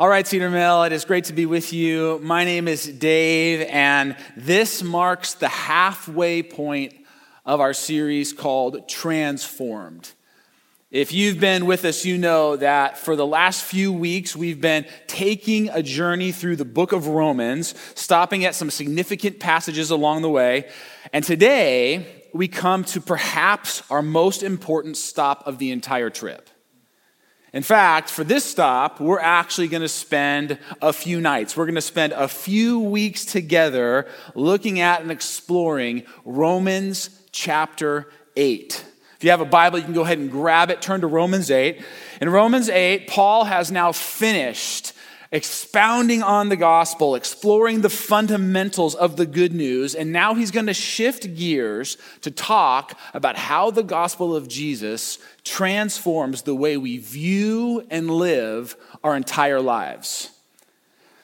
All right, Cedar Mill, it is great to be with you. My name is Dave, and this marks the halfway point of our series called Transformed. If you've been with us, you know that for the last few weeks, we've been taking a journey through the book of Romans, stopping at some significant passages along the way. And today, we come to perhaps our most important stop of the entire trip. In fact, for this stop, we're actually going to spend a few nights. We're going to spend a few weeks together looking at and exploring Romans chapter 8. If you have a Bible, you can go ahead and grab it, turn to Romans 8. In Romans 8, Paul has now finished expounding on the gospel, exploring the fundamentals of the good news, and now he's going to shift gears to talk about how the gospel of Jesus transforms the way we view and live our entire lives.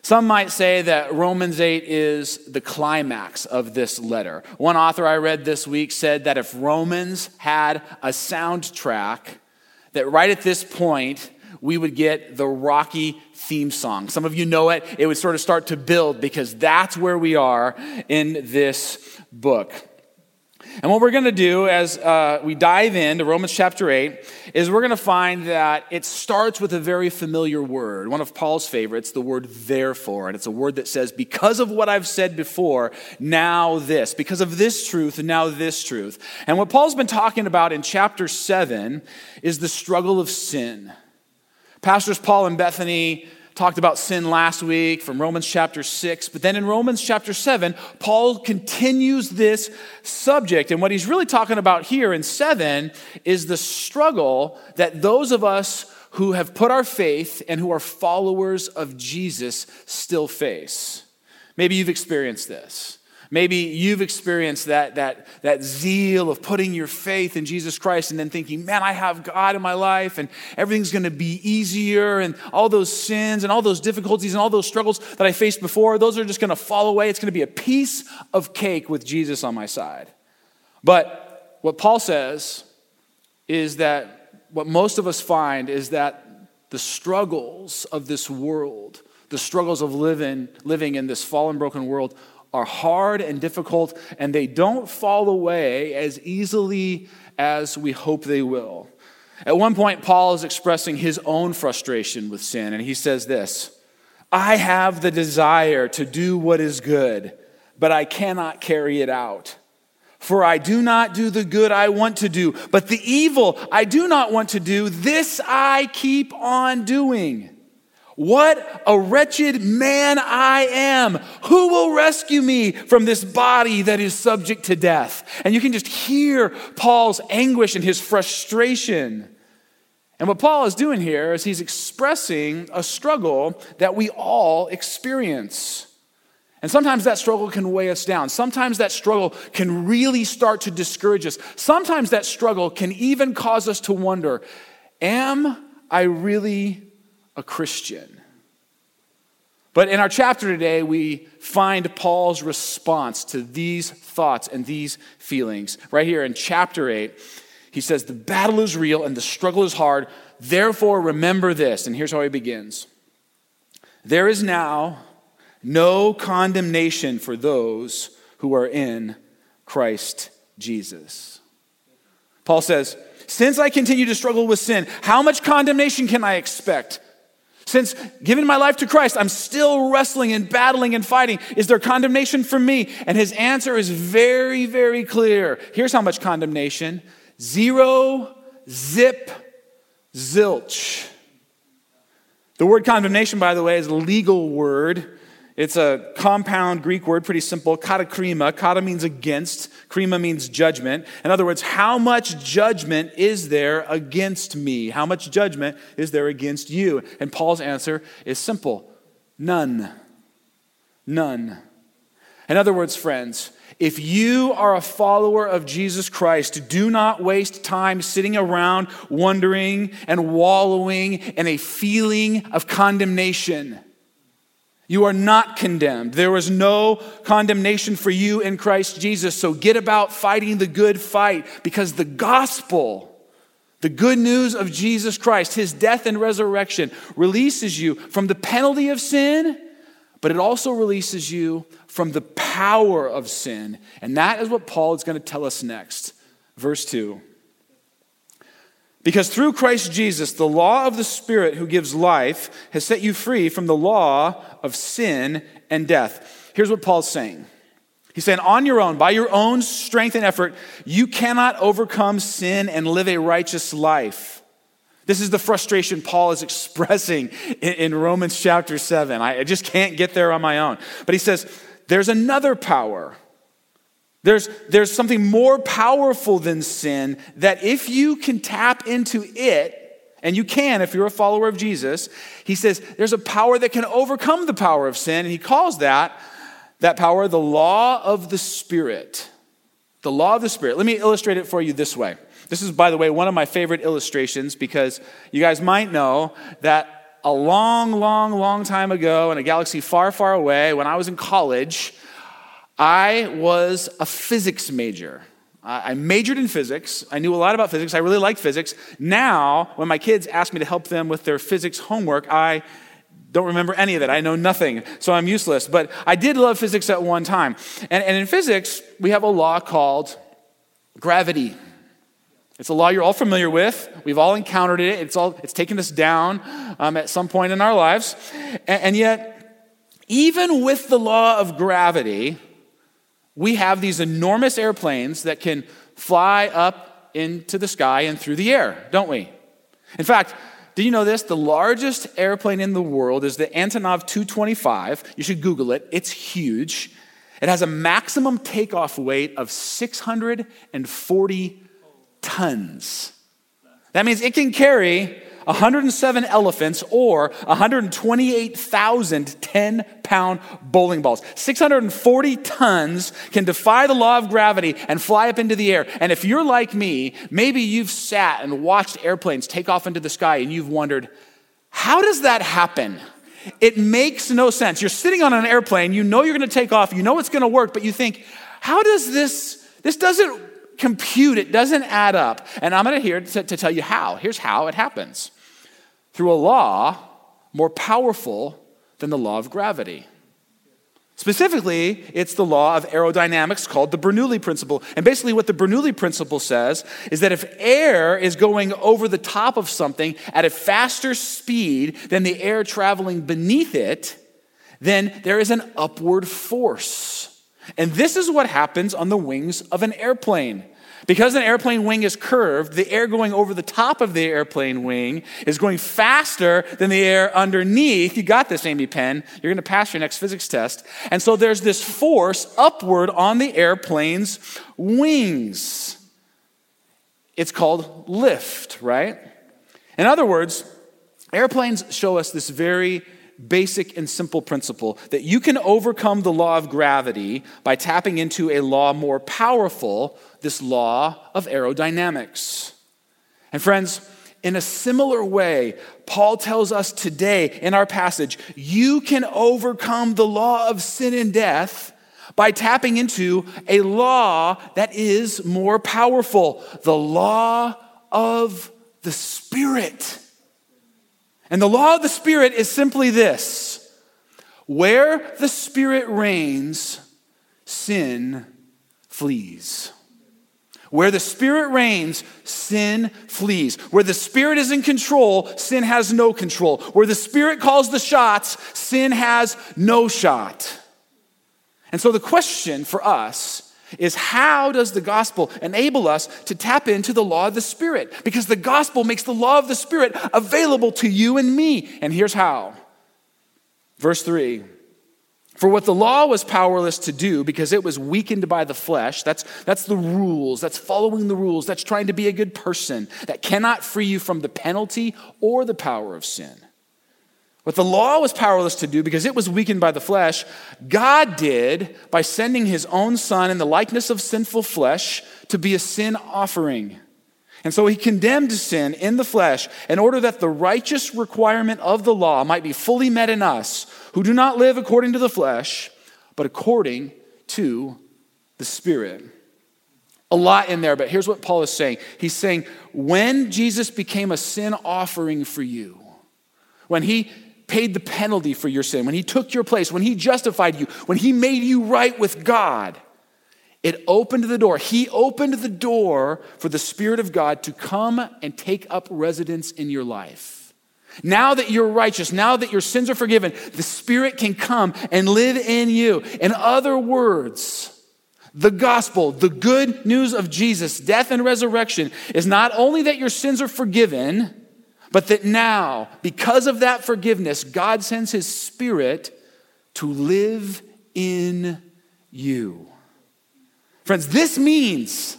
Some might say that Romans 8 is the climax of this letter. One author I read this week said that if Romans had a soundtrack, that right at this point, we would get the Rocky theme song. Some of you know it. It would sort of start to build because that's where we are in this book. And what we're going to do as uh, we dive into Romans chapter 8 is we're going to find that it starts with a very familiar word, one of Paul's favorites, the word therefore. And it's a word that says, because of what I've said before, now this. Because of this truth, now this truth. And what Paul's been talking about in chapter 7 is the struggle of sin. Pastors Paul and Bethany talked about sin last week from Romans chapter 6. But then in Romans chapter 7, Paul continues this subject. And what he's really talking about here in 7 is the struggle that those of us who have put our faith and who are followers of Jesus still face. Maybe you've experienced this. Maybe you've experienced that, that, that zeal of putting your faith in Jesus Christ and then thinking, man, I have God in my life and everything's going to be easier and all those sins and all those difficulties and all those struggles that I faced before, those are just going to fall away. It's going to be a piece of cake with Jesus on my side. But what Paul says is that what most of us find is that the struggles of this world, the struggles of living, living in this fallen, broken world, are hard and difficult, and they don't fall away as easily as we hope they will. At one point, Paul is expressing his own frustration with sin, and he says this I have the desire to do what is good, but I cannot carry it out. For I do not do the good I want to do, but the evil I do not want to do, this I keep on doing. What a wretched man I am. Who will rescue me from this body that is subject to death? And you can just hear Paul's anguish and his frustration. And what Paul is doing here is he's expressing a struggle that we all experience. And sometimes that struggle can weigh us down. Sometimes that struggle can really start to discourage us. Sometimes that struggle can even cause us to wonder Am I really a Christian. But in our chapter today, we find Paul's response to these thoughts and these feelings. Right here in chapter 8, he says, The battle is real and the struggle is hard. Therefore, remember this. And here's how he begins There is now no condemnation for those who are in Christ Jesus. Paul says, Since I continue to struggle with sin, how much condemnation can I expect? Since giving my life to Christ, I'm still wrestling and battling and fighting. Is there condemnation for me? And his answer is very, very clear. Here's how much condemnation zero, zip, zilch. The word condemnation, by the way, is a legal word it's a compound Greek word, pretty simple, katakrima. Kata means against, krima means judgment. In other words, how much judgment is there against me? How much judgment is there against you? And Paul's answer is simple none. None. In other words, friends, if you are a follower of Jesus Christ, do not waste time sitting around wondering and wallowing in a feeling of condemnation. You are not condemned. There is no condemnation for you in Christ Jesus. So get about fighting the good fight because the gospel, The good news of Jesus Christ, his death and resurrection, releases you from the penalty of sin, but it also releases you from the power of sin. And that is what Paul is going to tell us next. Verse 2. Because through Christ Jesus, the law of the Spirit who gives life has set you free from the law of sin and death. Here's what Paul's saying He's saying, on your own, by your own strength and effort, you cannot overcome sin and live a righteous life. This is the frustration Paul is expressing in, Romans chapter 7. I just can't get there on my own. But he says, there's another power. There's, there's something more powerful than sin that if you can tap into it, and you can if you're a follower of Jesus, he says there's a power that can overcome the power of sin, and he calls that that power, the law of the Spirit. The law of the Spirit. Let me illustrate it for you this way. This is, by the way, one of my favorite illustrations because you guys might know that a long, long, long time ago in a galaxy far, far away, when I was in college, I was a physics major. I majored in physics. I knew a lot about physics. I really liked physics. Now, when my kids ask me to help them with their physics homework, I don't remember any of it. I know nothing, so I'm useless. But I did love physics at one time. And, and in physics, we have a law called gravity. It's a law you're all familiar with. We've all encountered it. It's, all, it's taken us down um, at some point in our lives. And, and yet, even with the law of gravity, we have these enormous airplanes that can fly up into the sky and through the air, don't we? In fact, did you know this? The largest airplane in the world is the Antonov 225. You should Google it, it's huge. It has a maximum takeoff weight of 640 tons. That means it can carry 107 elephants or 128,000 10 pound bowling balls. 640 tons can defy the law of gravity and fly up into the air. And if you're like me, maybe you've sat and watched airplanes take off into the sky and you've wondered, how does that happen? It makes no sense. You're sitting on an airplane, you know you're going to take off, you know it's going to work, but you think, how does this, this doesn't compute, it doesn't add up. And I'm going to here to, to tell you how. Here's how it happens through a law more powerful than the law of gravity. Specifically, it's the law of aerodynamics called the Bernoulli principle. And basically, what the Bernoulli principle says is that if air is going over the top of something at a faster speed than the air traveling beneath it, then there is an upward force. And this is what happens on the wings of an airplane. Because an airplane wing is curved, the air going over the top of the airplane wing is going faster than the air underneath. You got this, Amy Penn. You're going to pass your next physics test. And so there's this force upward on the airplane's wings. It's called lift, right? In other words, airplanes show us this very basic and simple principle that you can overcome the law of gravity by tapping into a law more powerful, this law of aerodynamics. And friends, in a similar way, Paul tells us today in our passage, you can overcome the law of sin and death by tapping into a law that is more powerful the law of the Spirit. And the law of the Spirit is simply this where the Spirit reigns, sin flees. Where the Spirit reigns, sin flees. Where the Spirit is in control, sin has no control. Where the Spirit calls the shots, sin has no shot. And so the question for us is how does the gospel enable us to tap into the law of the Spirit? Because the gospel makes the law of the Spirit available to you and me. And here's how. Verse 3 For what the law was powerless to do because it was weakened by the flesh, that's, that's the rules, that's following the rules, that's trying to be a good person, that cannot free you from the penalty or the power of sin. What the law was powerless to do because it was weakened by the flesh, God did by sending his own son in the likeness of sinful flesh to be a sin offering. And so he condemned sin in the flesh in order that the righteous requirement of the law might be fully met in us who do not live according to the flesh, but according to the Spirit. A lot in there, but here's what Paul is saying. He's saying, when Jesus became a sin offering for you, when he paid the penalty for your sin, when he took your place, when he justified you, when he made you right with God, it opened the door. He opened the door for the Spirit of God to come and take up residence in your life. Now that you're righteous, now that your sins are forgiven, the Spirit can come and live in you. In other words, the gospel, the good news of Jesus' death and resurrection, is not only that your sins are forgiven, but that now, because of that forgiveness, God sends His Spirit to live in you. Friends, this means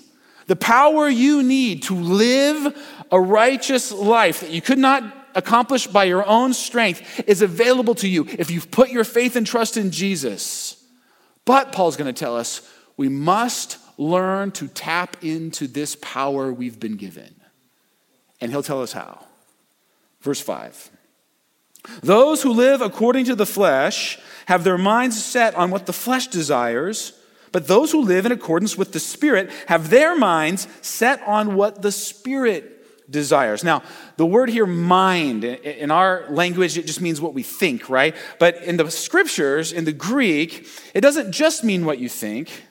the power you need to live a righteous life that you could not accomplish by your own strength is available to you if you've put your faith and trust in Jesus. But Paul's going to tell us we must learn to tap into this power we've been given. And he'll tell us how. Verse 5 Those who live according to the flesh have their minds set on what the flesh desires, but those who live in accordance with the Spirit have their minds set on what the Spirit desires. Now, the word here, mind, in our language, it just means what we think, right? But in the scriptures, in the Greek, it doesn't just mean what you think,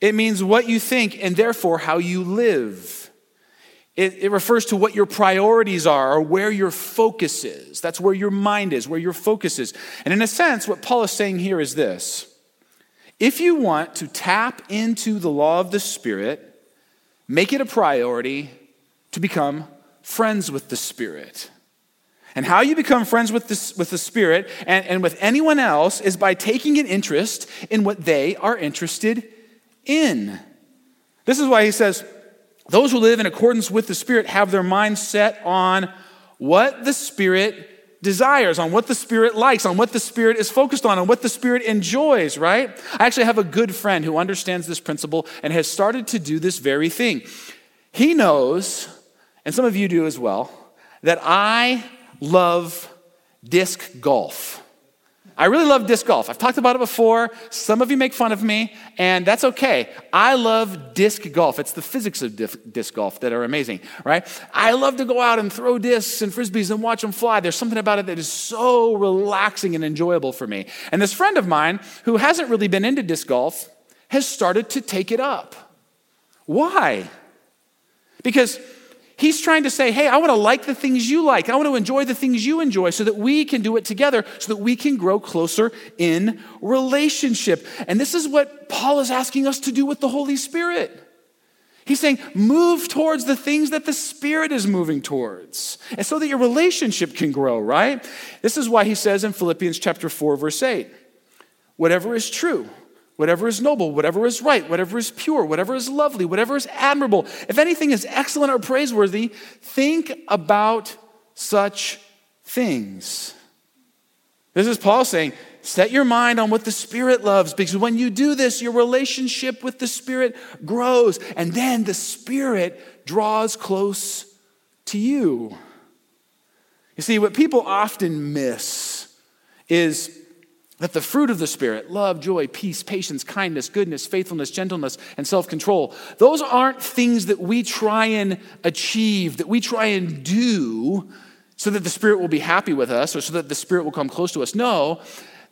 it means what you think and therefore how you live. It, it, refers to what your priorities are or where your focus is. That's where your mind is, where your focus is. And in a sense, what Paul is saying here is this if you want to tap into the law of the Spirit, make it a priority to become friends with the Spirit. And how you become friends with, this, with the Spirit and, and with anyone else is by taking an interest in what they are interested in. This is why he says, those who live in accordance with the Spirit have their mind set on what the Spirit desires, on what the Spirit likes, on what the Spirit is focused on, on what the Spirit enjoys, right? I actually have a good friend who understands this principle and has started to do this very thing. He knows, and some of you do as well, that I love disc golf. I really love disc golf. I've talked about it before. Some of you make fun of me, and that's okay. I love disc golf. It's the physics of disc golf that are amazing, right? I love to go out and throw discs and frisbees and watch them fly. There's something about it that is so relaxing and enjoyable for me. And this friend of mine, who hasn't really been into disc golf, has started to take it up. Why? Because He's trying to say, hey, I want to like the things you like. I want to enjoy the things you enjoy so that we can do it together, so that we can grow closer in relationship. And this is what Paul is asking us to do with the Holy Spirit. He's saying, move towards the things that the Spirit is moving towards, and so that your relationship can grow, right? This is why he says in Philippians chapter 4, verse 8, whatever is true whatever is noble, whatever is right, whatever is pure, whatever is lovely, whatever is admirable, if anything is excellent or praiseworthy, think about such things. This is Paul saying, set your mind on what the Spirit loves, because when you do this, your relationship with the Spirit grows, and then the Spirit draws close to you. You see, what people often miss is that the fruit of the Spirit, love, joy, peace, patience, kindness, goodness, faithfulness, gentleness, and self control, those aren't things that we try and achieve, that we try and do so that the Spirit will be happy with us or so that the Spirit will come close to us. No,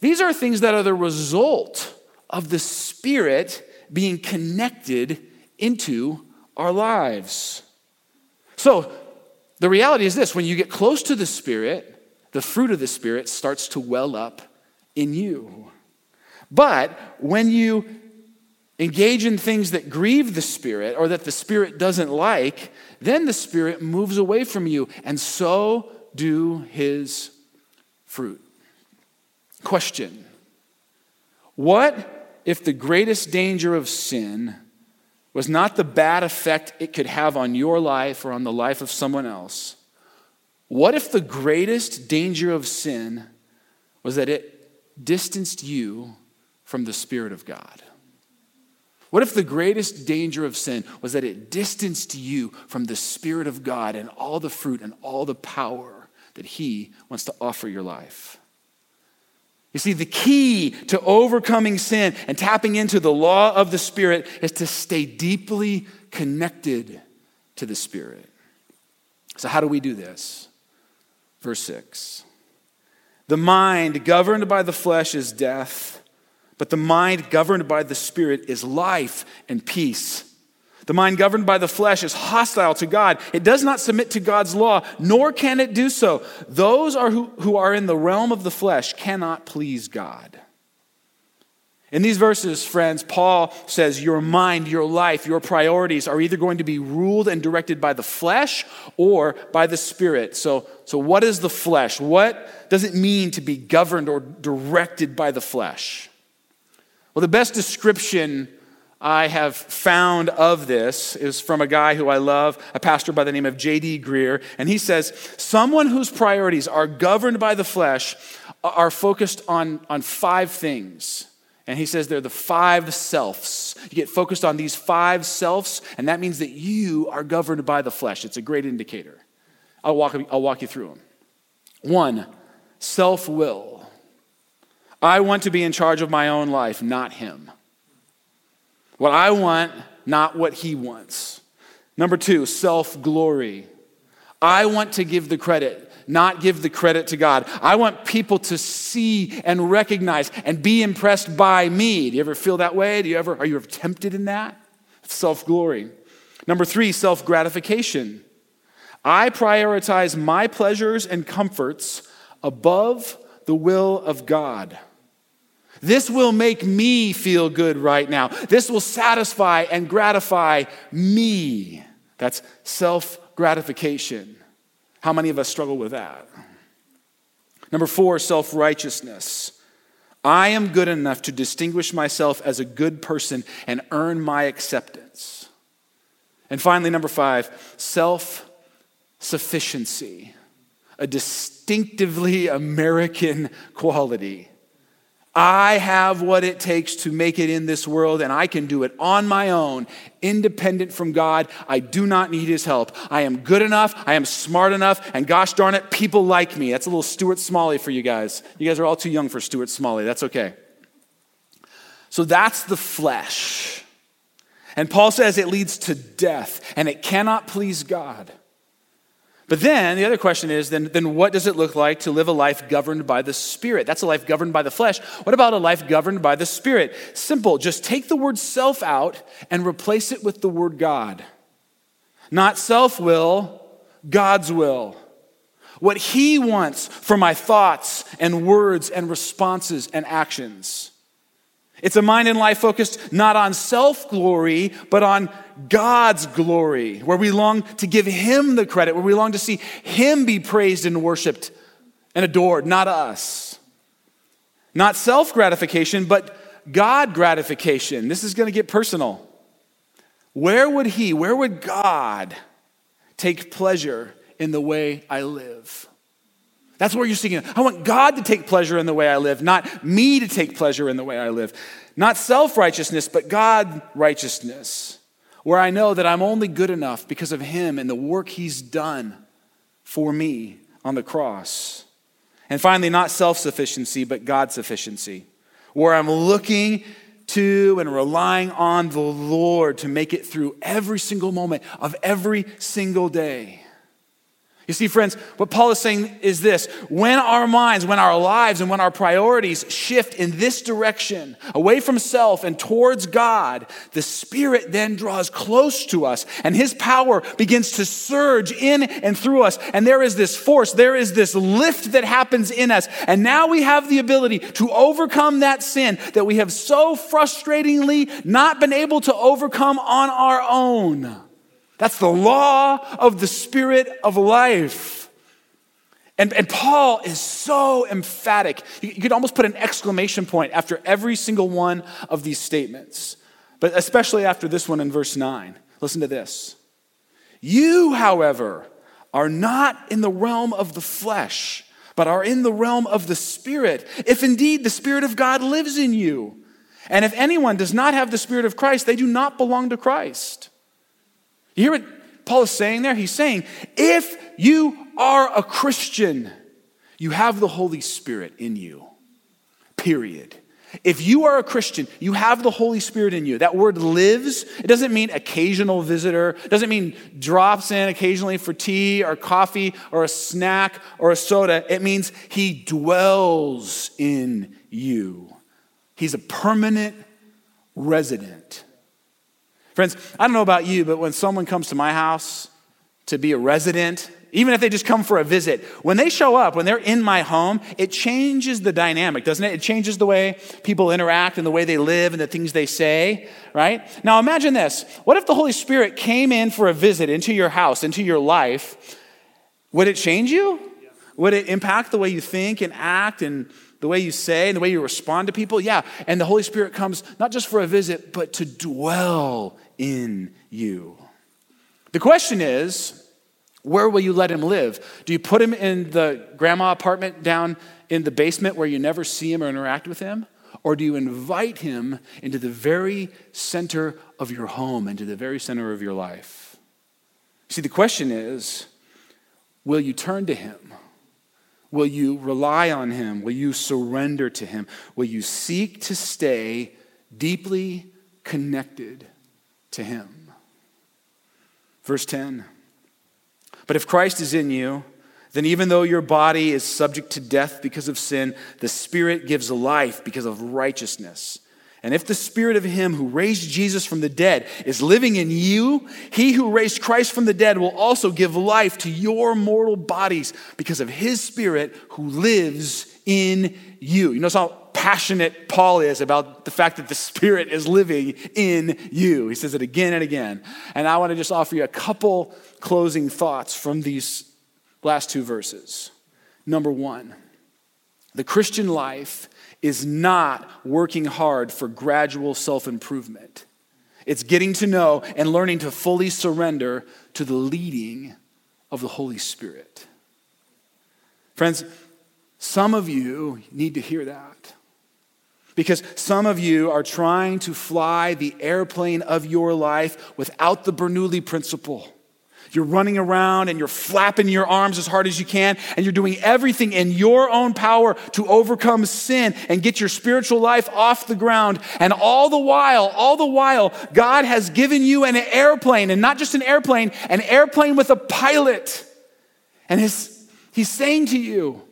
these are things that are the result of the Spirit being connected into our lives. So, the reality is this when you get close to the Spirit, the fruit of the Spirit starts to well up in you. But when you engage in things that grieve the Spirit or that the Spirit doesn't like, then the Spirit moves away from you, and so do his fruit. Question What if the greatest danger of sin was not the bad effect it could have on your life or on the life of someone else? What if the greatest danger of sin was that it distanced you from the Spirit of God? What if the greatest danger of sin was that it distanced you from the Spirit of God and all the fruit and all the power that He wants to offer your life? You see, the key to overcoming sin and tapping into the law of the Spirit is to stay deeply connected to the Spirit. So, how do we do this? Verse 6 The mind governed by the flesh is death, but the mind governed by the Spirit is life and peace. The mind governed by the flesh is hostile to God. It does not submit to God's law, nor can it do so. Those are who, who are in the realm of the flesh cannot please God. In these verses, friends, Paul says your mind, your life, your priorities are either going to be ruled and directed by the flesh or by the spirit. So, so what is the flesh? What does it mean to be governed or directed by the flesh? Well, the best description I have found of this is from a guy who I love, a pastor by the name of J.D. Greear, And he says, Someone whose priorities are governed by the flesh are focused on, on five things. And he says they're the five selves. You get focused on these five selves, and that means that you are governed by the flesh. It's a great indicator. I'll walk, I'll walk you through them. One, self will. I want to be in charge of my own life, not him. What I want, not what he wants. Number two, self glory. I want to give the credit not give the credit to God. I want people to see and recognize and be impressed by me. Do you ever feel that way? Do you ever are you ever tempted in that? Self-glory. Number 3, self-gratification. I prioritize my pleasures and comforts above the will of God. This will make me feel good right now. This will satisfy and gratify me. That's self gratification. How many of us struggle with that? Number four, self righteousness. I am good enough to distinguish myself as a good person and earn my acceptance. And finally, number five, self sufficiency, a distinctively American quality. I have what it takes to make it in this world, and I can do it on my own, independent from God. I do not need His help. I am good enough, I am smart enough, and gosh darn it, people like me. That's a little Stuart Smalley for you guys. You guys are all too young for Stuart Smalley. That's okay. So that's the flesh. And Paul says it leads to death, and it cannot please God. But then the other question is then, then what does it look like to live a life governed by the Spirit? That's a life governed by the flesh. What about a life governed by the Spirit? Simple. Just take the word self out and replace it with the word God. Not self will, God's will. What He wants for my thoughts and words and responses and actions. It's a mind and life focused not on self glory, but on God's glory, where we long to give Him the credit, where we long to see Him be praised and worshiped and adored, not us. Not self gratification, but God gratification. This is going to get personal. Where would He, where would God take pleasure in the way I live? That's where you're seeking. I want God to take pleasure in the way I live, not me to take pleasure in the way I live. Not self righteousness, but God righteousness, where I know that I'm only good enough because of Him and the work He's done for me on the cross. And finally, not self sufficiency, but God sufficiency, where I'm looking to and relying on the Lord to make it through every single moment of every single day. You see, friends, what Paul is saying is this when our minds, when our lives, and when our priorities shift in this direction, away from self and towards God, the Spirit then draws close to us and His power begins to surge in and through us. And there is this force, there is this lift that happens in us. And now we have the ability to overcome that sin that we have so frustratingly not been able to overcome on our own. That's the law of the spirit of life. And, and Paul is so emphatic. You, you could almost put an exclamation point after every single one of these statements, but especially after this one in verse 9. Listen to this. You, however, are not in the realm of the flesh, but are in the realm of the Spirit, if indeed the Spirit of God lives in you. And if anyone does not have the Spirit of Christ, they do not belong to Christ. You hear what Paul is saying there? He's saying, if you are a Christian, you have the Holy Spirit in you. period. If you are a Christian, you have the Holy Spirit in you. That word lives, it doesn't mean occasional visitor, it doesn't mean drops in occasionally for tea or coffee or a snack or a soda. It means he dwells in you. He's a permanent resident. Friends, I don't know about you, but when someone comes to my house to be a resident, even if they just come for a visit, when they show up, when they're in my home, it changes the dynamic, doesn't it? It changes the way people interact and the way they live and the things they say, right? Now imagine this. What if the Holy Spirit came in for a visit into your house, into your life? Would it change you? Would it impact the way you think and act and the way you say and the way you respond to people? Yeah. And the Holy Spirit comes not just for a visit, but to dwell in you. The question is, where will you let him live? Do you put him in the grandma apartment down in the basement where you never see him or interact with him? Or do you invite him into the very center of your home, into the very center of your life? See, the question is will you turn to him? Will you rely on him? Will you surrender to him? Will you seek to stay deeply connected to him? Verse 10. But if Christ is in you, then even though your body is subject to death because of sin, the Spirit gives life because of righteousness. And if the Spirit of Him who raised Jesus from the dead is living in you, He who raised Christ from the dead will also give life to your mortal bodies because of His Spirit who lives in you. You notice how passionate Paul is about the fact that the Spirit is living in you. He says it again and again. And I want to just offer you a couple closing thoughts from these last two verses. Number one, the Christian life is not working hard for gradual self improvement. It's getting to know and learning to fully surrender to the leading of the Holy Spirit. Friends, some of you need to hear that. Because some of you are trying to fly the airplane of your life without the Bernoulli principle. You're running around and you're flapping your arms as hard as you can, and you're doing everything in your own power to overcome sin and get your spiritual life off the ground. And all the while, all the while, God has given you an airplane, and not just an airplane, an airplane with a pilot. And his, he's saying to you,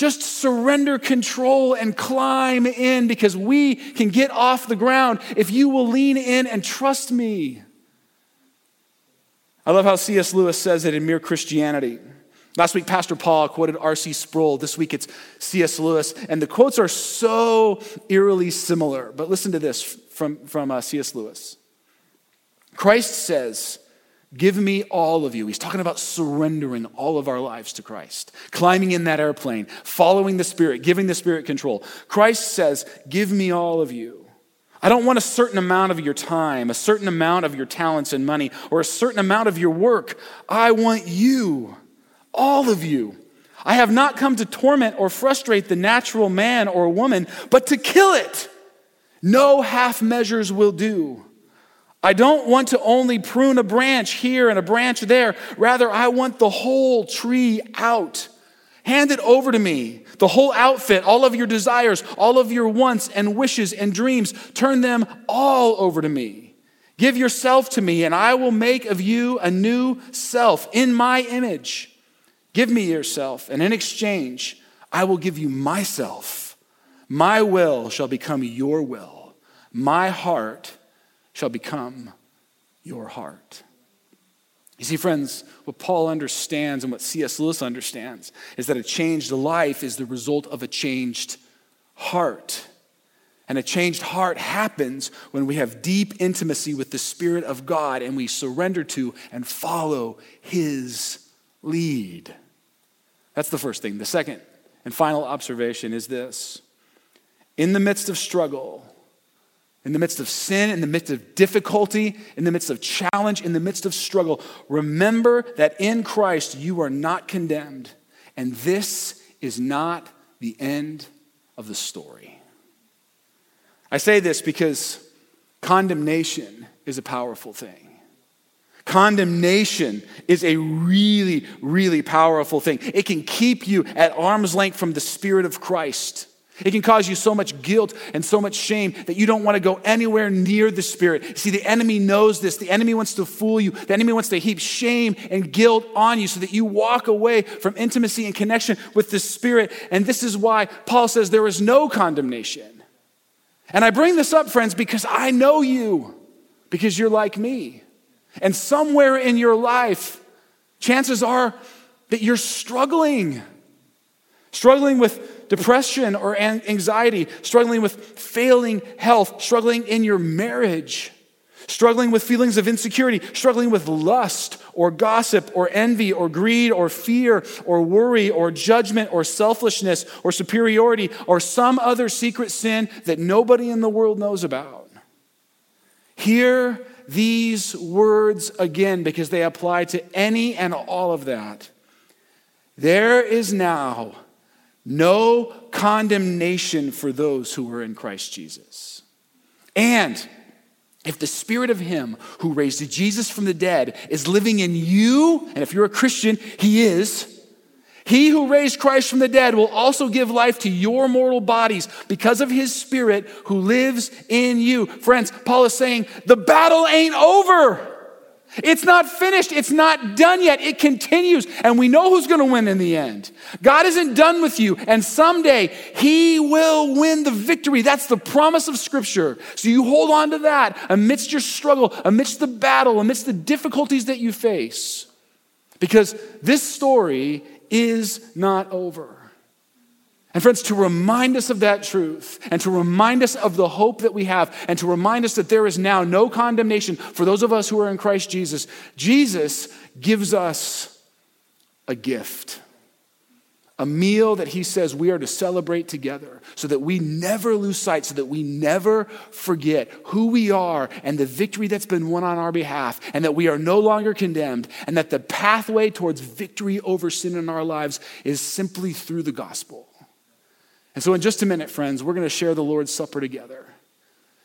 just surrender control and climb in because we can get off the ground if you will lean in and trust me. I love how C.S. Lewis says it in Mere Christianity. Last week, Pastor Paul quoted R.C. Sproul. This week, it's C.S. Lewis. And the quotes are so eerily similar. But listen to this from, from uh, C.S. Lewis Christ says, Give me all of you. He's talking about surrendering all of our lives to Christ, climbing in that airplane, following the Spirit, giving the Spirit control. Christ says, Give me all of you. I don't want a certain amount of your time, a certain amount of your talents and money, or a certain amount of your work. I want you, all of you. I have not come to torment or frustrate the natural man or woman, but to kill it. No half measures will do. I don't want to only prune a branch here and a branch there. Rather, I want the whole tree out. Hand it over to me. The whole outfit, all of your desires, all of your wants and wishes and dreams, turn them all over to me. Give yourself to me, and I will make of you a new self in my image. Give me yourself, and in exchange, I will give you myself. My will shall become your will. My heart shall become your heart. You see, friends, what Paul understands and what C.S. Lewis understands is that a changed life is the result of a changed heart. And a changed heart happens when we have deep intimacy with the Spirit of God and we surrender to and follow His lead. That's the first thing. The second and final observation is this In the midst of struggle, in the midst of sin, in the midst of difficulty, in the midst of challenge, in the midst of struggle, remember that in Christ you are not condemned. And this is not the end of the story. I say this because condemnation is a powerful thing. Condemnation is a really, really powerful thing. It can keep you at arm's length from the Spirit of Christ. It can cause you so much guilt and so much shame that you don't want to go anywhere near the Spirit. See, the enemy knows this. The enemy wants to fool you. The enemy wants to heap shame and guilt on you so that you walk away from intimacy and connection with the Spirit. And this is why Paul says there is no condemnation. And I bring this up, friends, because I know you, because you're like me. And somewhere in your life, chances are that you're struggling. Struggling with depression or anxiety, struggling with failing health, struggling in your marriage, struggling with feelings of insecurity, struggling with lust or gossip or envy or greed or fear or worry or judgment or selfishness or superiority or some other secret sin that nobody in the world knows about. Hear these words again because they apply to any and all of that. There is now no condemnation for those who are in Christ Jesus. And if the spirit of him who raised Jesus from the dead is living in you, and if you're a Christian, he is, he who raised Christ from the dead will also give life to your mortal bodies because of his spirit who lives in you. Friends, Paul is saying the battle ain't over. It's not finished. It's not done yet. It continues. And we know who's going to win in the end. God isn't done with you. And someday he will win the victory. That's the promise of Scripture. So you hold on to that amidst your struggle, amidst the battle, amidst the difficulties that you face. Because this story is not over. And friends, to remind us of that truth and to remind us of the hope that we have and to remind us that there is now no condemnation for those of us who are in Christ Jesus, Jesus gives us a gift. A meal that he says we are to celebrate together so that we never lose sight, so that we never forget who we are and the victory that's been won on our behalf, and that we are no longer condemned, and that the pathway towards victory over sin in our lives is simply through the gospel. And so, in just a minute, friends, we're going to share the Lord's Supper together.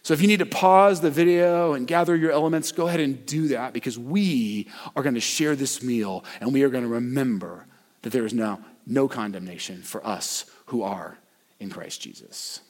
So, if you need to pause the video and gather your elements, go ahead and do that because we are going to share this meal and we are going to remember that there is now no condemnation for us who are in Christ Jesus.